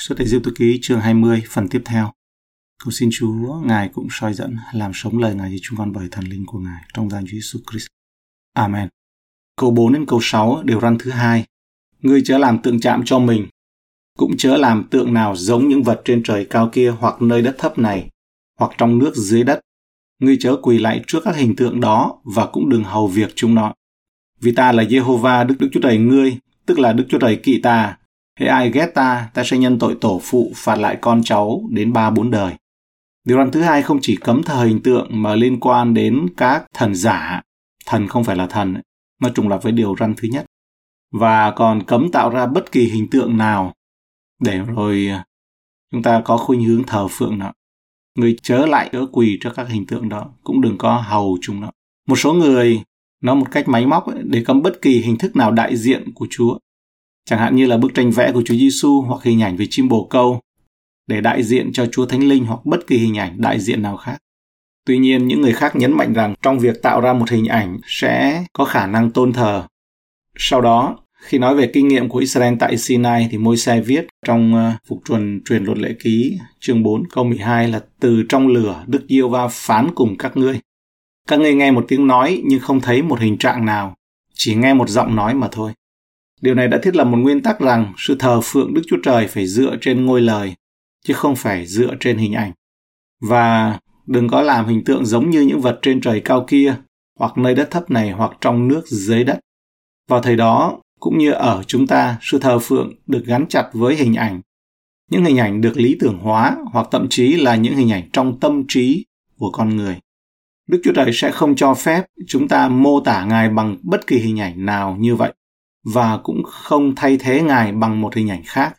Xuất Diêu Tư ký chương 20 phần tiếp theo. Cầu xin Chúa, Ngài cũng soi dẫn, làm sống lời Ngài cho chúng con bởi thần linh của Ngài trong danh Chúa Jesus Christ. Amen. Câu 4 đến câu 6 đều răn thứ hai. Ngươi chớ làm tượng chạm cho mình, cũng chớ làm tượng nào giống những vật trên trời cao kia hoặc nơi đất thấp này, hoặc trong nước dưới đất. Ngươi chớ quỳ lại trước các hình tượng đó và cũng đừng hầu việc chúng nó. Vì ta là Jehovah Đức Đức Chúa Trời ngươi, tức là Đức Chúa Trời kỵ ta, Hễ ai ghét ta, ta sẽ nhân tội tổ phụ phạt lại con cháu đến ba bốn đời. Điều răn thứ hai không chỉ cấm thờ hình tượng mà liên quan đến các thần giả. Thần không phải là thần, nó trùng lập với điều răn thứ nhất. Và còn cấm tạo ra bất kỳ hình tượng nào để rồi à, chúng ta có khuynh hướng thờ phượng nó. Người chớ lại chớ quỳ cho các hình tượng đó, cũng đừng có hầu chúng nó. Một số người nói một cách máy móc ấy, để cấm bất kỳ hình thức nào đại diện của Chúa chẳng hạn như là bức tranh vẽ của Chúa Giêsu hoặc hình ảnh về chim bồ câu để đại diện cho Chúa Thánh Linh hoặc bất kỳ hình ảnh đại diện nào khác. Tuy nhiên, những người khác nhấn mạnh rằng trong việc tạo ra một hình ảnh sẽ có khả năng tôn thờ. Sau đó, khi nói về kinh nghiệm của Israel tại Sinai thì Môi-se viết trong ờ, phục truyền truyền luật lệ ký chương 4 câu 12 là từ trong lửa Đức Diêu Va phán cùng các ngươi. Các ngươi nghe một tiếng nói nhưng không thấy một hình trạng nào, chỉ nghe một giọng nói mà thôi. Điều này đã thiết lập một nguyên tắc rằng sự thờ phượng Đức Chúa Trời phải dựa trên ngôi lời, chứ không phải dựa trên hình ảnh. Và đừng có làm hình tượng giống như những vật trên trời cao kia, hoặc nơi đất thấp này hoặc trong nước dưới đất. Vào thời đó, cũng như ở chúng ta, sự thờ phượng được gắn chặt với hình ảnh. Những hình ảnh được lý tưởng hóa hoặc thậm chí là những hình ảnh trong tâm trí của con người. Đức Chúa Trời sẽ không cho phép chúng ta mô tả Ngài bằng bất kỳ hình ảnh nào như vậy và cũng không thay thế Ngài bằng một hình ảnh khác.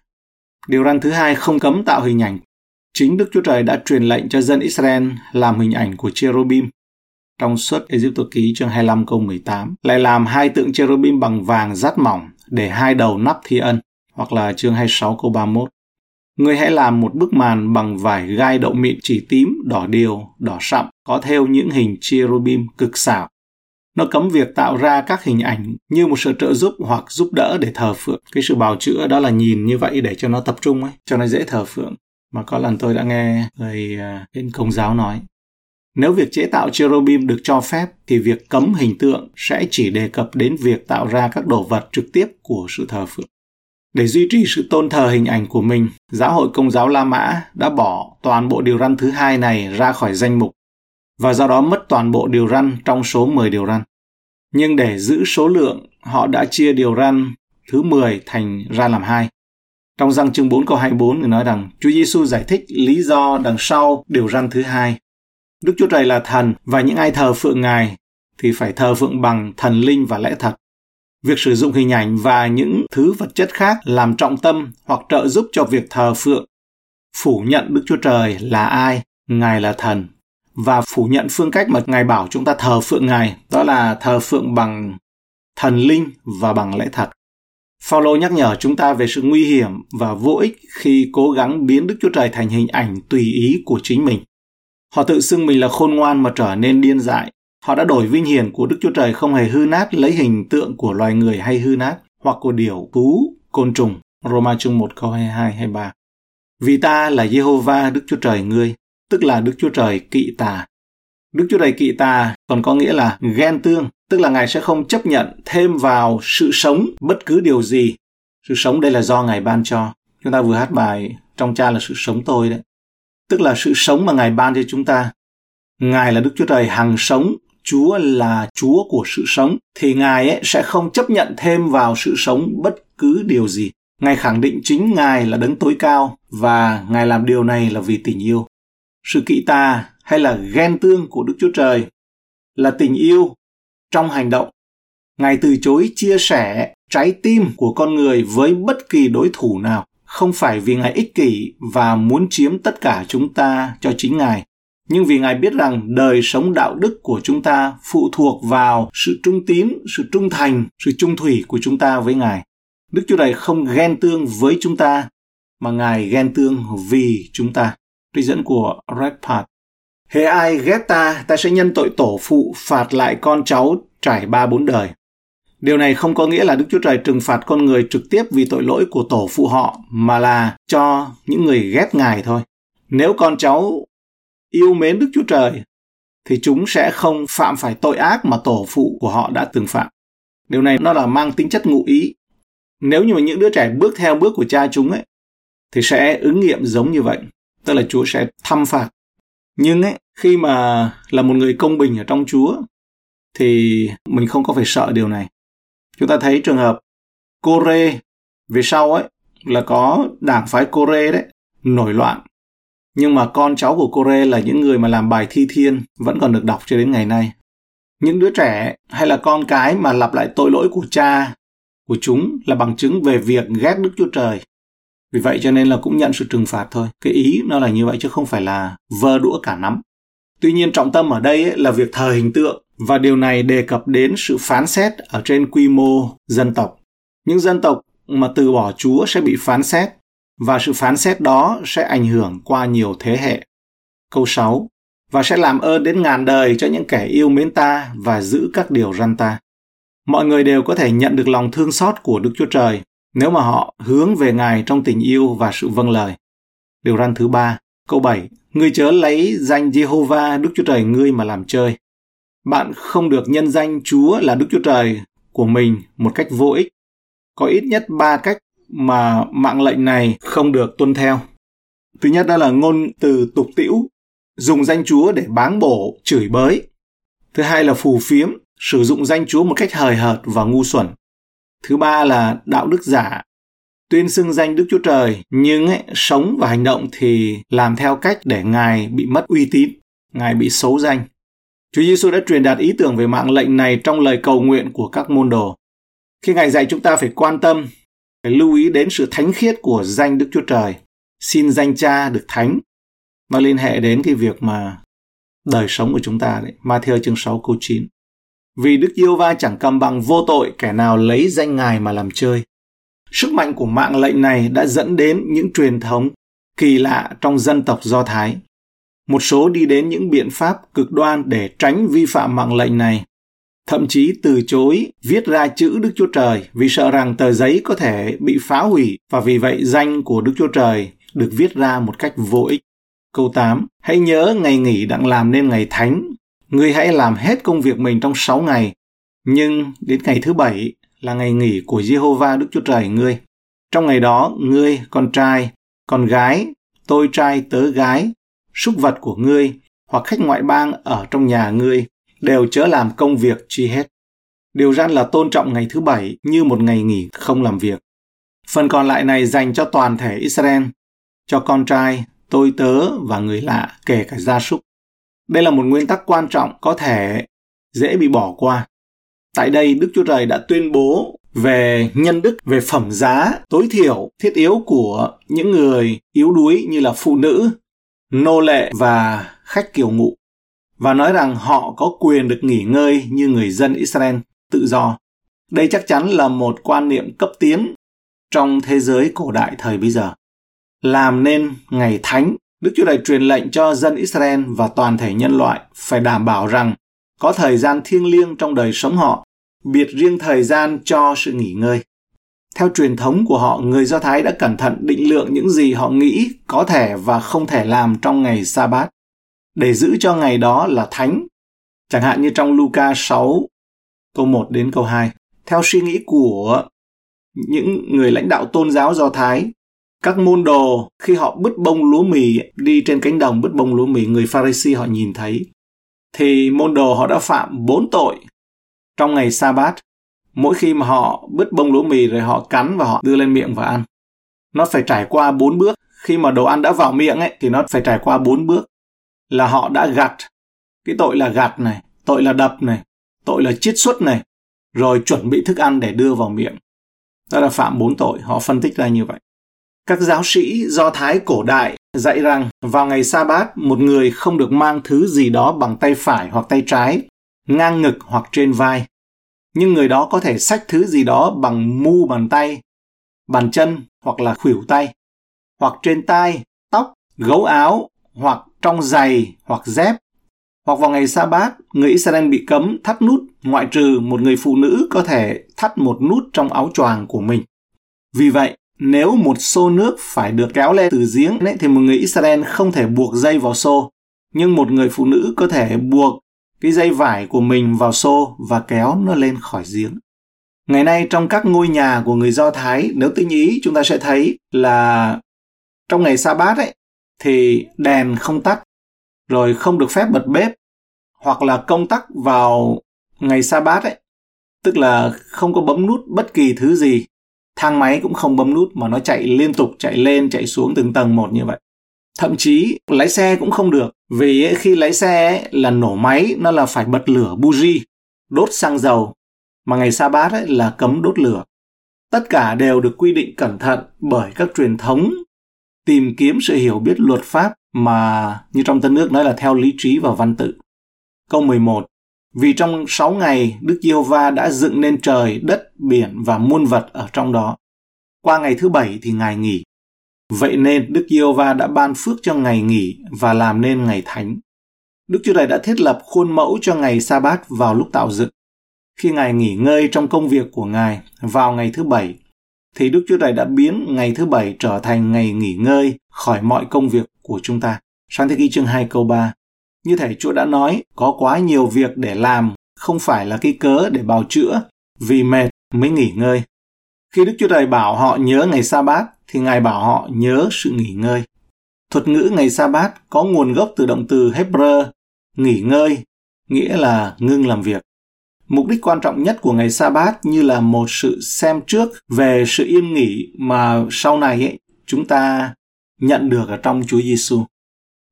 Điều răn thứ hai không cấm tạo hình ảnh. Chính Đức Chúa Trời đã truyền lệnh cho dân Israel làm hình ảnh của cherubim. Trong suốt Egypto ký chương 25 câu 18, lại làm hai tượng cherubim bằng vàng rát mỏng để hai đầu nắp thi ân, hoặc là chương 26 câu 31. Ngươi hãy làm một bức màn bằng vải gai đậu mịn chỉ tím, đỏ điều, đỏ sậm, có theo những hình cherubim cực xảo nó cấm việc tạo ra các hình ảnh như một sự trợ giúp hoặc giúp đỡ để thờ phượng. Cái sự bào chữa đó là nhìn như vậy để cho nó tập trung ấy, cho nó dễ thờ phượng. Mà có lần tôi đã nghe người à, bên công giáo nói, nếu việc chế tạo cherubim được cho phép thì việc cấm hình tượng sẽ chỉ đề cập đến việc tạo ra các đồ vật trực tiếp của sự thờ phượng. Để duy trì sự tôn thờ hình ảnh của mình, Giáo hội Công giáo La Mã đã bỏ toàn bộ điều răn thứ hai này ra khỏi danh mục và do đó mất toàn bộ điều răn trong số 10 điều răn. Nhưng để giữ số lượng, họ đã chia điều răn thứ 10 thành ra làm hai. Trong răng chương 4 câu 24 thì nói rằng Chúa Giêsu giải thích lý do đằng sau điều răn thứ hai. Đức Chúa Trời là thần và những ai thờ phượng Ngài thì phải thờ phượng bằng thần linh và lẽ thật. Việc sử dụng hình ảnh và những thứ vật chất khác làm trọng tâm hoặc trợ giúp cho việc thờ phượng phủ nhận Đức Chúa Trời là ai, Ngài là thần và phủ nhận phương cách mà Ngài bảo chúng ta thờ phượng Ngài, đó là thờ phượng bằng thần linh và bằng lẽ thật. Phaolô nhắc nhở chúng ta về sự nguy hiểm và vô ích khi cố gắng biến Đức Chúa Trời thành hình ảnh tùy ý của chính mình. Họ tự xưng mình là khôn ngoan mà trở nên điên dại. Họ đã đổi vinh hiển của Đức Chúa Trời không hề hư nát lấy hình tượng của loài người hay hư nát hoặc của điểu, thú, côn trùng. Roma chương 1 câu 22 23. Vì ta là Jehovah Đức Chúa Trời ngươi, tức là Đức Chúa Trời kỵ tà. Đức Chúa Trời kỵ tà còn có nghĩa là ghen tương, tức là Ngài sẽ không chấp nhận thêm vào sự sống bất cứ điều gì. Sự sống đây là do Ngài ban cho. Chúng ta vừa hát bài trong cha là sự sống tôi đấy. Tức là sự sống mà Ngài ban cho chúng ta. Ngài là Đức Chúa Trời hằng sống, Chúa là Chúa của sự sống, thì Ngài ấy sẽ không chấp nhận thêm vào sự sống bất cứ điều gì. Ngài khẳng định chính Ngài là đấng tối cao và Ngài làm điều này là vì tình yêu sự kỵ tà hay là ghen tương của Đức Chúa Trời là tình yêu trong hành động. Ngài từ chối chia sẻ trái tim của con người với bất kỳ đối thủ nào, không phải vì Ngài ích kỷ và muốn chiếm tất cả chúng ta cho chính Ngài, nhưng vì Ngài biết rằng đời sống đạo đức của chúng ta phụ thuộc vào sự trung tín, sự trung thành, sự trung thủy của chúng ta với Ngài. Đức Chúa Trời không ghen tương với chúng ta, mà Ngài ghen tương vì chúng ta trích dẫn của Redpath. Hễ ai ghét ta, ta sẽ nhân tội tổ phụ phạt lại con cháu trải ba bốn đời. Điều này không có nghĩa là Đức Chúa Trời trừng phạt con người trực tiếp vì tội lỗi của tổ phụ họ, mà là cho những người ghét Ngài thôi. Nếu con cháu yêu mến Đức Chúa Trời, thì chúng sẽ không phạm phải tội ác mà tổ phụ của họ đã từng phạm. Điều này nó là mang tính chất ngụ ý. Nếu như mà những đứa trẻ bước theo bước của cha chúng ấy, thì sẽ ứng nghiệm giống như vậy. Tức là Chúa sẽ thăm phạt. Nhưng ấy, khi mà là một người công bình ở trong Chúa, thì mình không có phải sợ điều này. Chúng ta thấy trường hợp Cô-rê về sau ấy là có đảng phái Cô-rê đấy nổi loạn. Nhưng mà con cháu của Cô-rê là những người mà làm bài thi thiên vẫn còn được đọc cho đến ngày nay. Những đứa trẻ hay là con cái mà lặp lại tội lỗi của cha của chúng là bằng chứng về việc ghét Đức Chúa Trời. Vì vậy cho nên là cũng nhận sự trừng phạt thôi. Cái ý nó là như vậy chứ không phải là vơ đũa cả nắm. Tuy nhiên trọng tâm ở đây ấy là việc thờ hình tượng và điều này đề cập đến sự phán xét ở trên quy mô dân tộc. Những dân tộc mà từ bỏ Chúa sẽ bị phán xét và sự phán xét đó sẽ ảnh hưởng qua nhiều thế hệ. Câu 6 Và sẽ làm ơn đến ngàn đời cho những kẻ yêu mến ta và giữ các điều răn ta. Mọi người đều có thể nhận được lòng thương xót của Đức Chúa Trời nếu mà họ hướng về Ngài trong tình yêu và sự vâng lời. Điều răn thứ ba, câu 7. Ngươi chớ lấy danh Jehovah Đức Chúa Trời ngươi mà làm chơi. Bạn không được nhân danh Chúa là Đức Chúa Trời của mình một cách vô ích. Có ít nhất ba cách mà mạng lệnh này không được tuân theo. Thứ nhất đó là ngôn từ tục tĩu, dùng danh Chúa để báng bổ, chửi bới. Thứ hai là phù phiếm, sử dụng danh Chúa một cách hời hợt và ngu xuẩn. Thứ ba là đạo đức giả, tuyên xưng danh Đức Chúa Trời nhưng ấy, sống và hành động thì làm theo cách để Ngài bị mất uy tín, Ngài bị xấu danh. Chúa Giêsu đã truyền đạt ý tưởng về mạng lệnh này trong lời cầu nguyện của các môn đồ. Khi Ngài dạy chúng ta phải quan tâm, phải lưu ý đến sự thánh khiết của danh Đức Chúa Trời, xin danh Cha được thánh. Nó liên hệ đến cái việc mà đời sống của chúng ta đấy. Matthew chương 6 câu 9. Vì Đức Yêu Va chẳng cầm bằng vô tội kẻ nào lấy danh Ngài mà làm chơi. Sức mạnh của mạng lệnh này đã dẫn đến những truyền thống kỳ lạ trong dân tộc Do Thái. Một số đi đến những biện pháp cực đoan để tránh vi phạm mạng lệnh này, thậm chí từ chối viết ra chữ Đức Chúa Trời vì sợ rằng tờ giấy có thể bị phá hủy và vì vậy danh của Đức Chúa Trời được viết ra một cách vô ích. Câu 8. Hãy nhớ ngày nghỉ đặng làm nên ngày thánh. Ngươi hãy làm hết công việc mình trong 6 ngày. Nhưng đến ngày thứ bảy là ngày nghỉ của Jehovah Đức Chúa Trời ngươi. Trong ngày đó, ngươi, con trai, con gái, tôi trai tớ gái, súc vật của ngươi hoặc khách ngoại bang ở trong nhà ngươi đều chớ làm công việc chi hết. Điều răn là tôn trọng ngày thứ bảy như một ngày nghỉ không làm việc. Phần còn lại này dành cho toàn thể Israel, cho con trai, tôi tớ và người lạ, kể cả gia súc. Đây là một nguyên tắc quan trọng có thể dễ bị bỏ qua. Tại đây, Đức Chúa Trời đã tuyên bố về nhân đức, về phẩm giá tối thiểu, thiết yếu của những người yếu đuối như là phụ nữ, nô lệ và khách kiều ngụ và nói rằng họ có quyền được nghỉ ngơi như người dân Israel tự do. Đây chắc chắn là một quan niệm cấp tiến trong thế giới cổ đại thời bây giờ. Làm nên ngày thánh, Đức Chúa Trời truyền lệnh cho dân Israel và toàn thể nhân loại phải đảm bảo rằng có thời gian thiêng liêng trong đời sống họ, biệt riêng thời gian cho sự nghỉ ngơi. Theo truyền thống của họ, người Do Thái đã cẩn thận định lượng những gì họ nghĩ có thể và không thể làm trong ngày sa bát để giữ cho ngày đó là thánh. Chẳng hạn như trong Luca 6 câu 1 đến câu 2. Theo suy nghĩ của những người lãnh đạo tôn giáo Do Thái, các môn đồ, khi họ bứt bông lúa mì, đi trên cánh đồng bứt bông lúa mì, người Pharisee họ nhìn thấy. Thì môn đồ họ đã phạm bốn tội. Trong ngày sa bát mỗi khi mà họ bứt bông lúa mì rồi họ cắn và họ đưa lên miệng và ăn. Nó phải trải qua bốn bước. Khi mà đồ ăn đã vào miệng ấy, thì nó phải trải qua bốn bước. Là họ đã gặt. Cái tội là gặt này, tội là đập này, tội là chiết xuất này, rồi chuẩn bị thức ăn để đưa vào miệng. Đó là phạm bốn tội. Họ phân tích ra như vậy các giáo sĩ do thái cổ đại dạy rằng vào ngày sa bát một người không được mang thứ gì đó bằng tay phải hoặc tay trái ngang ngực hoặc trên vai nhưng người đó có thể xách thứ gì đó bằng mu bàn tay bàn chân hoặc là khuỷu tay hoặc trên tai tóc gấu áo hoặc trong giày hoặc dép Hoặc vào ngày sa bát, người Israel bị cấm thắt nút, ngoại trừ một người phụ nữ có thể thắt một nút trong áo choàng của mình. Vì vậy, nếu một xô nước phải được kéo lên từ giếng ấy, thì một người Israel không thể buộc dây vào xô, nhưng một người phụ nữ có thể buộc cái dây vải của mình vào xô và kéo nó lên khỏi giếng. Ngày nay trong các ngôi nhà của người Do Thái, nếu tinh ý chúng ta sẽ thấy là trong ngày sa bát ấy thì đèn không tắt, rồi không được phép bật bếp, hoặc là công tắc vào ngày sa bát ấy, tức là không có bấm nút bất kỳ thứ gì. Thang máy cũng không bấm nút mà nó chạy liên tục, chạy lên, chạy xuống từng tầng một như vậy. Thậm chí lái xe cũng không được, vì khi lái xe ấy, là nổ máy nó là phải bật lửa buji, đốt xăng dầu mà ngày sa bát ấy là cấm đốt lửa. Tất cả đều được quy định cẩn thận bởi các truyền thống tìm kiếm sự hiểu biết luật pháp mà như trong Tân nước nói là theo lý trí và văn tự. Câu 11 vì trong sáu ngày Đức Giê-hô-va đã dựng nên trời, đất, biển và muôn vật ở trong đó. Qua ngày thứ bảy thì Ngài nghỉ. Vậy nên Đức Giê-hô-va đã ban phước cho ngày nghỉ và làm nên ngày thánh. Đức Chúa Trời đã thiết lập khuôn mẫu cho ngày sa bát vào lúc tạo dựng khi Ngài nghỉ ngơi trong công việc của Ngài vào ngày thứ bảy, thì Đức Chúa Trời đã biến ngày thứ bảy trở thành ngày nghỉ ngơi khỏi mọi công việc của chúng ta. Sáng thế ký chương 2 câu 3. Như thể Chúa đã nói, có quá nhiều việc để làm, không phải là cái cớ để bào chữa, vì mệt mới nghỉ ngơi. Khi Đức Chúa Trời bảo họ nhớ ngày sa bát, thì Ngài bảo họ nhớ sự nghỉ ngơi. Thuật ngữ ngày sa bát có nguồn gốc từ động từ Hebrew, nghỉ ngơi, nghĩa là ngưng làm việc. Mục đích quan trọng nhất của ngày sa bát như là một sự xem trước về sự yên nghỉ mà sau này ấy, chúng ta nhận được ở trong Chúa Giêsu.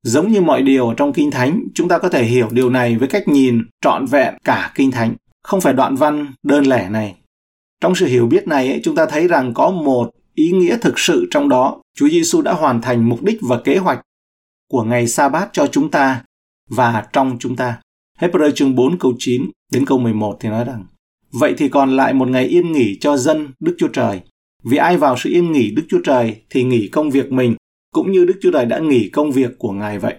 Giống như mọi điều trong Kinh Thánh, chúng ta có thể hiểu điều này với cách nhìn trọn vẹn cả Kinh Thánh, không phải đoạn văn đơn lẻ này. Trong sự hiểu biết này, ấy, chúng ta thấy rằng có một ý nghĩa thực sự trong đó. Chúa Giêsu đã hoàn thành mục đích và kế hoạch của ngày sa bát cho chúng ta và trong chúng ta. Hebrew chương 4 câu 9 đến câu 11 thì nói rằng Vậy thì còn lại một ngày yên nghỉ cho dân Đức Chúa Trời. Vì ai vào sự yên nghỉ Đức Chúa Trời thì nghỉ công việc mình, cũng như Đức Chúa Trời đã nghỉ công việc của Ngài vậy.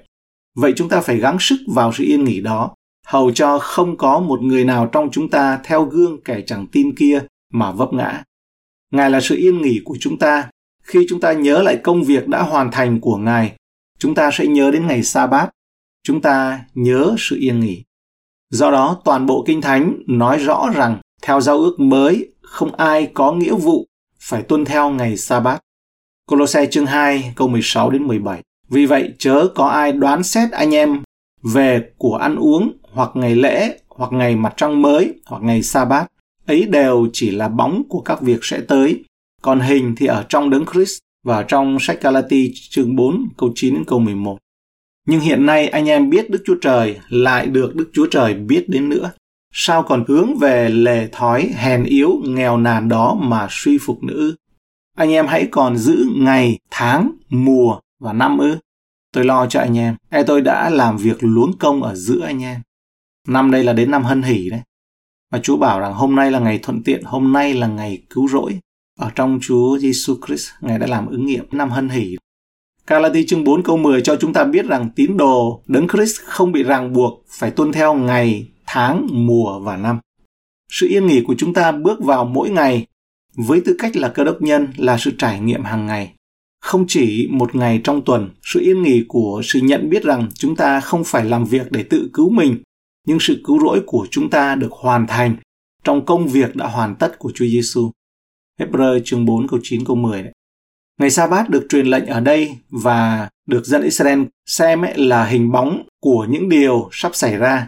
Vậy chúng ta phải gắng sức vào sự yên nghỉ đó, hầu cho không có một người nào trong chúng ta theo gương kẻ chẳng tin kia mà vấp ngã. Ngài là sự yên nghỉ của chúng ta. Khi chúng ta nhớ lại công việc đã hoàn thành của Ngài, chúng ta sẽ nhớ đến ngày sa bát. Chúng ta nhớ sự yên nghỉ. Do đó, toàn bộ Kinh Thánh nói rõ rằng theo giao ước mới, không ai có nghĩa vụ phải tuân theo ngày sa bát. Colossae chương 2 câu 16 đến 17. Vì vậy chớ có ai đoán xét anh em về của ăn uống hoặc ngày lễ hoặc ngày mặt trăng mới hoặc ngày sa bát. Ấy đều chỉ là bóng của các việc sẽ tới. Còn hình thì ở trong đấng Christ và trong sách Galati chương 4 câu 9 đến câu 11. Nhưng hiện nay anh em biết Đức Chúa Trời lại được Đức Chúa Trời biết đến nữa. Sao còn hướng về lề thói hèn yếu, nghèo nàn đó mà suy phục nữ? Anh em hãy còn giữ ngày, tháng, mùa và năm ư. Tôi lo cho anh em. E tôi đã làm việc luống công ở giữa anh em. Năm đây là đến năm hân hỷ đấy. Và Chúa bảo rằng hôm nay là ngày thuận tiện, hôm nay là ngày cứu rỗi. Ở trong Chúa Giêsu Christ, Ngài đã làm ứng nghiệm năm hân hỷ. Galati chương 4 câu 10 cho chúng ta biết rằng tín đồ đấng Christ không bị ràng buộc phải tuân theo ngày, tháng, mùa và năm. Sự yên nghỉ của chúng ta bước vào mỗi ngày với tư cách là cơ đốc nhân là sự trải nghiệm hàng ngày. Không chỉ một ngày trong tuần, sự yên nghỉ của sự nhận biết rằng chúng ta không phải làm việc để tự cứu mình, nhưng sự cứu rỗi của chúng ta được hoàn thành trong công việc đã hoàn tất của Chúa Giêsu. Hebrew chương 4 câu 9 câu 10 đấy. Ngày sa bát được truyền lệnh ở đây và được dân Israel xem ấy là hình bóng của những điều sắp xảy ra.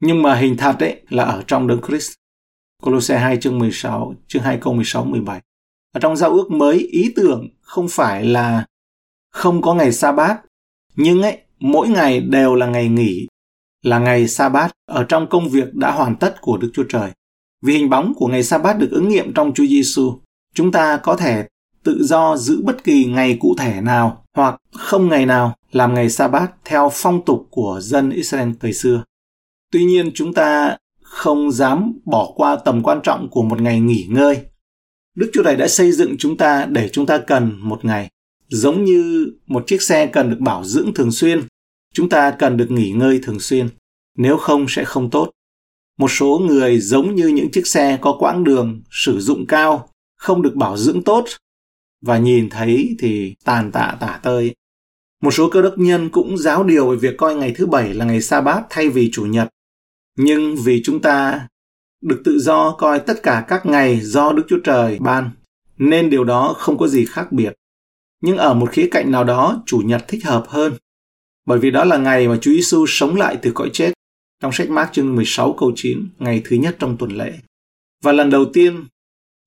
Nhưng mà hình thật ấy là ở trong đấng Christ. Colosse 2 chương 16, chương 2 câu 16 17. Ở trong giao ước mới ý tưởng không phải là không có ngày sa bát, nhưng ấy mỗi ngày đều là ngày nghỉ, là ngày sa bát ở trong công việc đã hoàn tất của Đức Chúa Trời. Vì hình bóng của ngày sa bát được ứng nghiệm trong Chúa Giêsu, chúng ta có thể tự do giữ bất kỳ ngày cụ thể nào hoặc không ngày nào làm ngày sa bát theo phong tục của dân Israel thời xưa. Tuy nhiên chúng ta không dám bỏ qua tầm quan trọng của một ngày nghỉ ngơi. Đức Chúa Trời đã xây dựng chúng ta để chúng ta cần một ngày. Giống như một chiếc xe cần được bảo dưỡng thường xuyên, chúng ta cần được nghỉ ngơi thường xuyên. nếu không sẽ không tốt. Một số người giống như những chiếc xe có quãng đường sử dụng cao, không được bảo dưỡng tốt và nhìn thấy thì tàn tạ tả tơi. Một số cơ đốc nhân cũng giáo điều về việc coi ngày thứ bảy là ngày sa bát thay vì chủ nhật. Nhưng vì chúng ta được tự do coi tất cả các ngày do Đức Chúa Trời ban, nên điều đó không có gì khác biệt. Nhưng ở một khía cạnh nào đó, chủ nhật thích hợp hơn. Bởi vì đó là ngày mà Chúa Giêsu sống lại từ cõi chết. Trong sách Mark chương 16 câu 9, ngày thứ nhất trong tuần lễ. Và lần đầu tiên,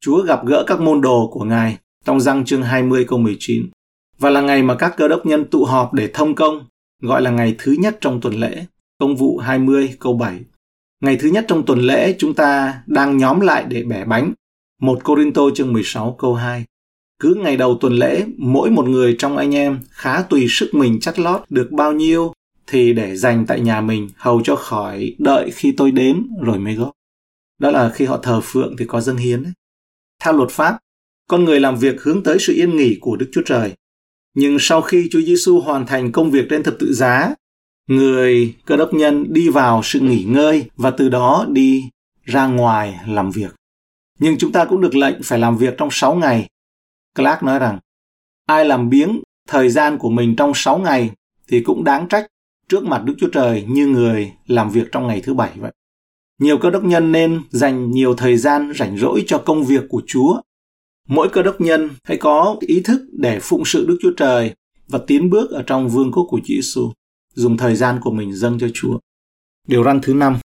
Chúa gặp gỡ các môn đồ của Ngài trong răng chương 20 câu 19. Và là ngày mà các cơ đốc nhân tụ họp để thông công, gọi là ngày thứ nhất trong tuần lễ. Công vụ 20 câu 7. Ngày thứ nhất trong tuần lễ chúng ta đang nhóm lại để bẻ bánh. Một Corinto chương 16 câu 2. Cứ ngày đầu tuần lễ, mỗi một người trong anh em khá tùy sức mình chắt lót được bao nhiêu thì để dành tại nhà mình hầu cho khỏi đợi khi tôi đến rồi mới góp. Đó là khi họ thờ phượng thì có dâng hiến. Đấy. Theo luật pháp, con người làm việc hướng tới sự yên nghỉ của Đức Chúa Trời. Nhưng sau khi Chúa Giêsu hoàn thành công việc trên thập tự giá, người cơ đốc nhân đi vào sự nghỉ ngơi và từ đó đi ra ngoài làm việc. Nhưng chúng ta cũng được lệnh phải làm việc trong 6 ngày. Clark nói rằng, ai làm biếng thời gian của mình trong 6 ngày thì cũng đáng trách trước mặt Đức Chúa Trời như người làm việc trong ngày thứ bảy vậy. Nhiều cơ đốc nhân nên dành nhiều thời gian rảnh rỗi cho công việc của Chúa. Mỗi cơ đốc nhân hãy có ý thức để phụng sự Đức Chúa Trời và tiến bước ở trong vương quốc của Chúa Giêsu, dùng thời gian của mình dâng cho Chúa. Điều răn thứ năm,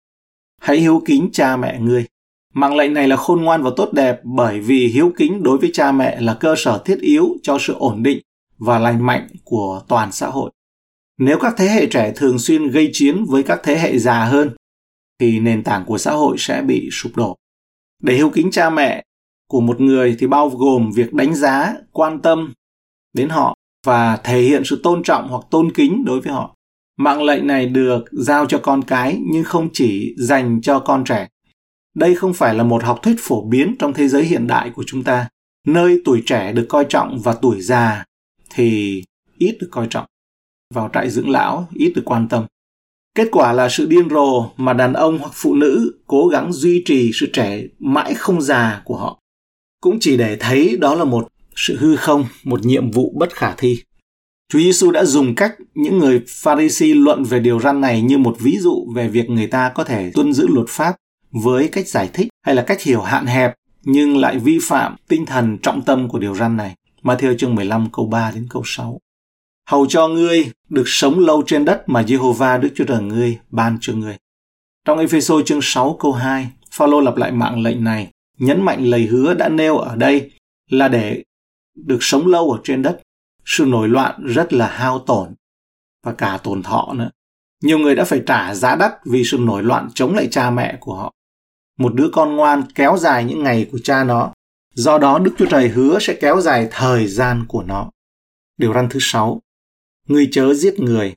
hãy hiếu kính cha mẹ ngươi. Mạng lệnh này là khôn ngoan và tốt đẹp bởi vì hiếu kính đối với cha mẹ là cơ sở thiết yếu cho sự ổn định và lành mạnh của toàn xã hội. Nếu các thế hệ trẻ thường xuyên gây chiến với các thế hệ già hơn, thì nền tảng của xã hội sẽ bị sụp đổ. Để hiếu kính cha mẹ của một người thì bao gồm việc đánh giá, quan tâm đến họ và thể hiện sự tôn trọng hoặc tôn kính đối với họ. Mạng lệnh này được giao cho con cái nhưng không chỉ dành cho con trẻ. Đây không phải là một học thuyết phổ biến trong thế giới hiện đại của chúng ta, nơi tuổi trẻ được coi trọng và tuổi già thì ít được coi trọng. Vào trại dưỡng lão ít được quan tâm. Kết quả là sự điên rồ mà đàn ông hoặc phụ nữ cố gắng duy trì sự trẻ mãi không già của họ. Cũng chỉ để thấy đó là một sự hư không, một nhiệm vụ bất khả thi. Chúa Giêsu đã dùng cách những người Pharisee luận về điều răn này như một ví dụ về việc người ta có thể tuân giữ luật pháp với cách giải thích hay là cách hiểu hạn hẹp nhưng lại vi phạm tinh thần trọng tâm của điều răn này. Matthew chương 15 câu 3 đến câu 6 hầu cho ngươi được sống lâu trên đất mà Jehovah Đức Chúa Trời ngươi ban cho ngươi. Trong Ephesos chương 6 câu 2, Phaolô lặp lại mạng lệnh này, nhấn mạnh lời hứa đã nêu ở đây là để được sống lâu ở trên đất. Sự nổi loạn rất là hao tổn và cả tổn thọ nữa. Nhiều người đã phải trả giá đắt vì sự nổi loạn chống lại cha mẹ của họ. Một đứa con ngoan kéo dài những ngày của cha nó. Do đó Đức Chúa Trời hứa sẽ kéo dài thời gian của nó. Điều răn thứ sáu, người chớ giết người.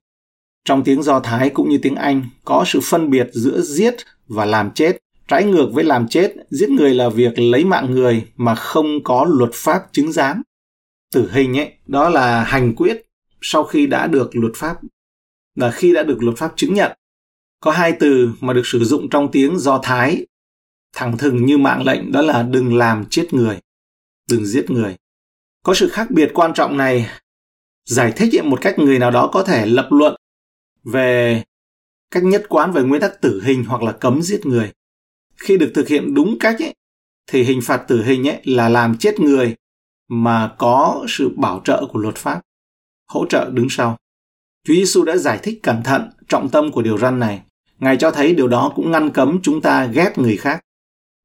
Trong tiếng Do Thái cũng như tiếng Anh có sự phân biệt giữa giết và làm chết. Trái ngược với làm chết, giết người là việc lấy mạng người mà không có luật pháp chứng giám. Tử hình ấy, đó là hành quyết sau khi đã được luật pháp là khi đã được luật pháp chứng nhận. Có hai từ mà được sử dụng trong tiếng Do Thái thẳng thừng như mạng lệnh đó là đừng làm chết người, đừng giết người. Có sự khác biệt quan trọng này giải thích một cách người nào đó có thể lập luận về cách nhất quán về nguyên tắc tử hình hoặc là cấm giết người. Khi được thực hiện đúng cách ấy, thì hình phạt tử hình ấy là làm chết người mà có sự bảo trợ của luật pháp, hỗ trợ đứng sau. Chúa Giêsu đã giải thích cẩn thận trọng tâm của điều răn này. Ngài cho thấy điều đó cũng ngăn cấm chúng ta ghét người khác.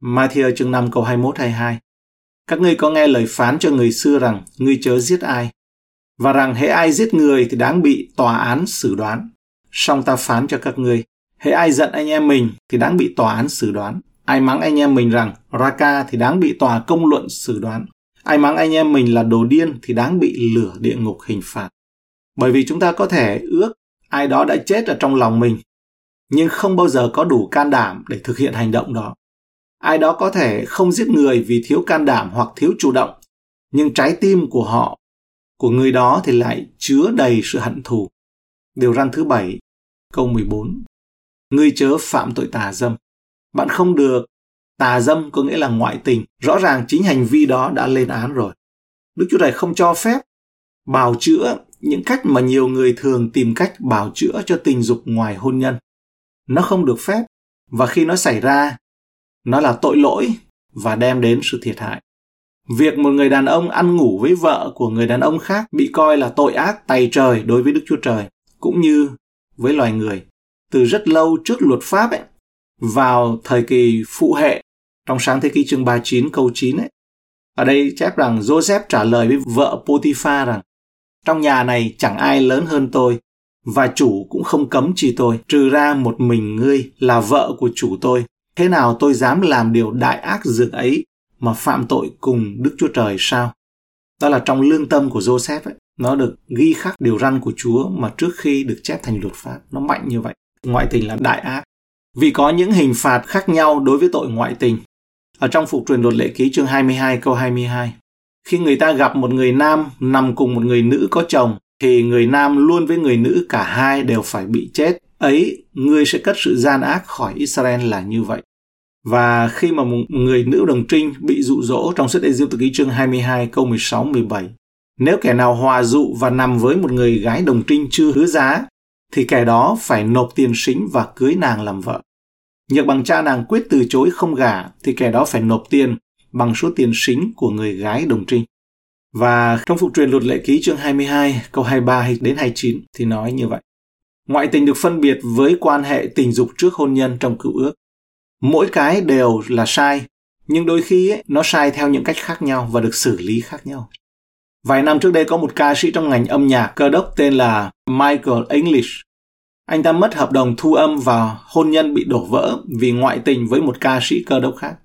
Matthew chương 5 câu 21 22. Các ngươi có nghe lời phán cho người xưa rằng ngươi chớ giết ai, và rằng hễ ai giết người thì đáng bị tòa án xử đoán. Song ta phán cho các ngươi, hễ ai giận anh em mình thì đáng bị tòa án xử đoán. Ai mắng anh em mình rằng Raka thì đáng bị tòa công luận xử đoán. Ai mắng anh em mình là đồ điên thì đáng bị lửa địa ngục hình phạt. Bởi vì chúng ta có thể ước ai đó đã chết ở trong lòng mình, nhưng không bao giờ có đủ can đảm để thực hiện hành động đó. Ai đó có thể không giết người vì thiếu can đảm hoặc thiếu chủ động, nhưng trái tim của họ của người đó thì lại chứa đầy sự hận thù. Điều răn thứ bảy, câu 14. ngươi chớ phạm tội tà dâm. Bạn không được tà dâm có nghĩa là ngoại tình. Rõ ràng chính hành vi đó đã lên án rồi. Đức Chúa Trời không cho phép bào chữa những cách mà nhiều người thường tìm cách bào chữa cho tình dục ngoài hôn nhân. Nó không được phép và khi nó xảy ra, nó là tội lỗi và đem đến sự thiệt hại. Việc một người đàn ông ăn ngủ với vợ của người đàn ông khác bị coi là tội ác tày trời đối với Đức Chúa Trời, cũng như với loài người. Từ rất lâu trước luật pháp ấy, vào thời kỳ phụ hệ, trong sáng thế kỷ chương 39 câu 9 ấy, ở đây chép rằng Joseph trả lời với vợ Potiphar rằng trong nhà này chẳng ai lớn hơn tôi và chủ cũng không cấm chi tôi trừ ra một mình ngươi là vợ của chủ tôi thế nào tôi dám làm điều đại ác dược ấy mà phạm tội cùng Đức Chúa Trời sao? Đó là trong lương tâm của Joseph ấy, nó được ghi khắc điều răn của Chúa mà trước khi được chép thành luật pháp. Nó mạnh như vậy. Ngoại tình là đại ác. Vì có những hình phạt khác nhau đối với tội ngoại tình. Ở trong phục truyền luật lệ ký chương 22 câu 22. Khi người ta gặp một người nam nằm cùng một người nữ có chồng, thì người nam luôn với người nữ cả hai đều phải bị chết. Ấy, ngươi sẽ cất sự gian ác khỏi Israel là như vậy. Và khi mà một người nữ đồng trinh bị dụ dỗ trong sách Ê-diêu tự ký chương 22 câu 16 17, nếu kẻ nào hòa dụ và nằm với một người gái đồng trinh chưa hứa giá, thì kẻ đó phải nộp tiền sính và cưới nàng làm vợ. Nhược bằng cha nàng quyết từ chối không gả, thì kẻ đó phải nộp tiền bằng số tiền sính của người gái đồng trinh. Và trong phụ truyền luật lệ ký chương 22 câu 23 đến 29 thì nói như vậy. Ngoại tình được phân biệt với quan hệ tình dục trước hôn nhân trong cựu ước mỗi cái đều là sai nhưng đôi khi ấy, nó sai theo những cách khác nhau và được xử lý khác nhau vài năm trước đây có một ca sĩ trong ngành âm nhạc cơ đốc tên là michael english anh ta mất hợp đồng thu âm và hôn nhân bị đổ vỡ vì ngoại tình với một ca sĩ cơ đốc khác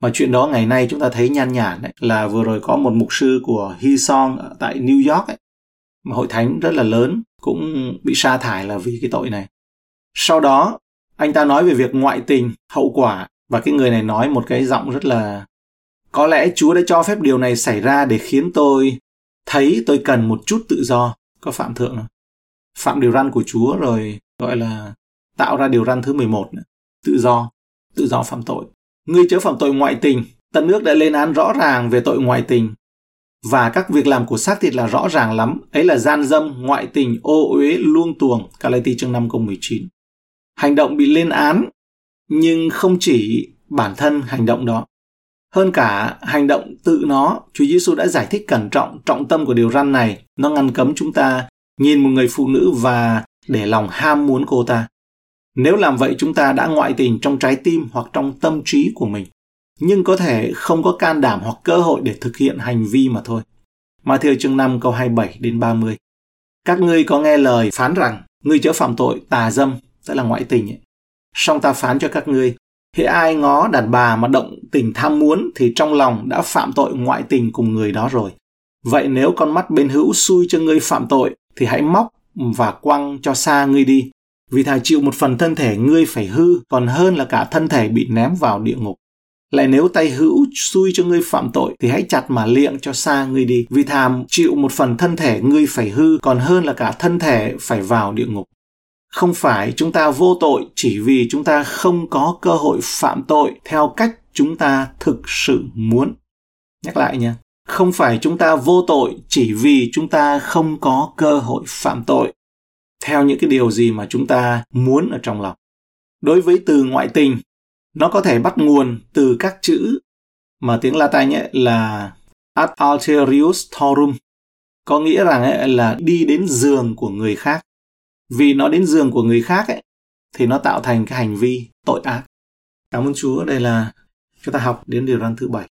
mà chuyện đó ngày nay chúng ta thấy nhan nhản đấy là vừa rồi có một mục sư của Hillsong ở tại New York ấy, mà hội thánh rất là lớn cũng bị sa thải là vì cái tội này. Sau đó anh ta nói về việc ngoại tình hậu quả và cái người này nói một cái giọng rất là có lẽ chúa đã cho phép điều này xảy ra để khiến tôi thấy tôi cần một chút tự do có phạm thượng không? Phạm điều răn của chúa rồi gọi là tạo ra điều răn thứ 11 nữa. tự do tự do phạm tội. Ngươi chớ phạm tội ngoại tình. Tân nước đã lên án rõ ràng về tội ngoại tình. Và các việc làm của xác thịt là rõ ràng lắm. Ấy là gian dâm, ngoại tình, ô uế, luông tuồng. Galati chương 5 câu 19 hành động bị lên án, nhưng không chỉ bản thân hành động đó. Hơn cả hành động tự nó, chúa giêsu đã giải thích cẩn trọng trọng tâm của điều răn này. Nó ngăn cấm chúng ta nhìn một người phụ nữ và để lòng ham muốn cô ta nếu làm vậy chúng ta đã ngoại tình trong trái tim hoặc trong tâm trí của mình nhưng có thể không có can đảm hoặc cơ hội để thực hiện hành vi mà thôi. mà Matthew chương 5 câu 27 đến 30. Các ngươi có nghe lời phán rằng, ngươi chớ phạm tội tà dâm, tức là ngoại tình ấy. Song ta phán cho các ngươi, hệ ai ngó đàn bà mà động tình tham muốn thì trong lòng đã phạm tội ngoại tình cùng người đó rồi. Vậy nếu con mắt bên hữu xui cho ngươi phạm tội thì hãy móc và quăng cho xa ngươi đi. Vì thà chịu một phần thân thể ngươi phải hư, còn hơn là cả thân thể bị ném vào địa ngục. Lại nếu tay hữu xui cho ngươi phạm tội, thì hãy chặt mà liệng cho xa ngươi đi. Vì thàm chịu một phần thân thể ngươi phải hư, còn hơn là cả thân thể phải vào địa ngục không phải chúng ta vô tội chỉ vì chúng ta không có cơ hội phạm tội theo cách chúng ta thực sự muốn nhắc lại nha không phải chúng ta vô tội chỉ vì chúng ta không có cơ hội phạm tội. Theo những cái điều gì mà chúng ta muốn ở trong lòng. Đối với từ ngoại tình, nó có thể bắt nguồn từ các chữ mà tiếng latin ấy là ad alterius thorum có nghĩa rằng ấy là đi đến giường của người khác. Vì nó đến giường của người khác ấy, thì nó tạo thành cái hành vi tội ác. Cảm ơn chúa, đây là chúng ta học đến điều răn thứ bảy.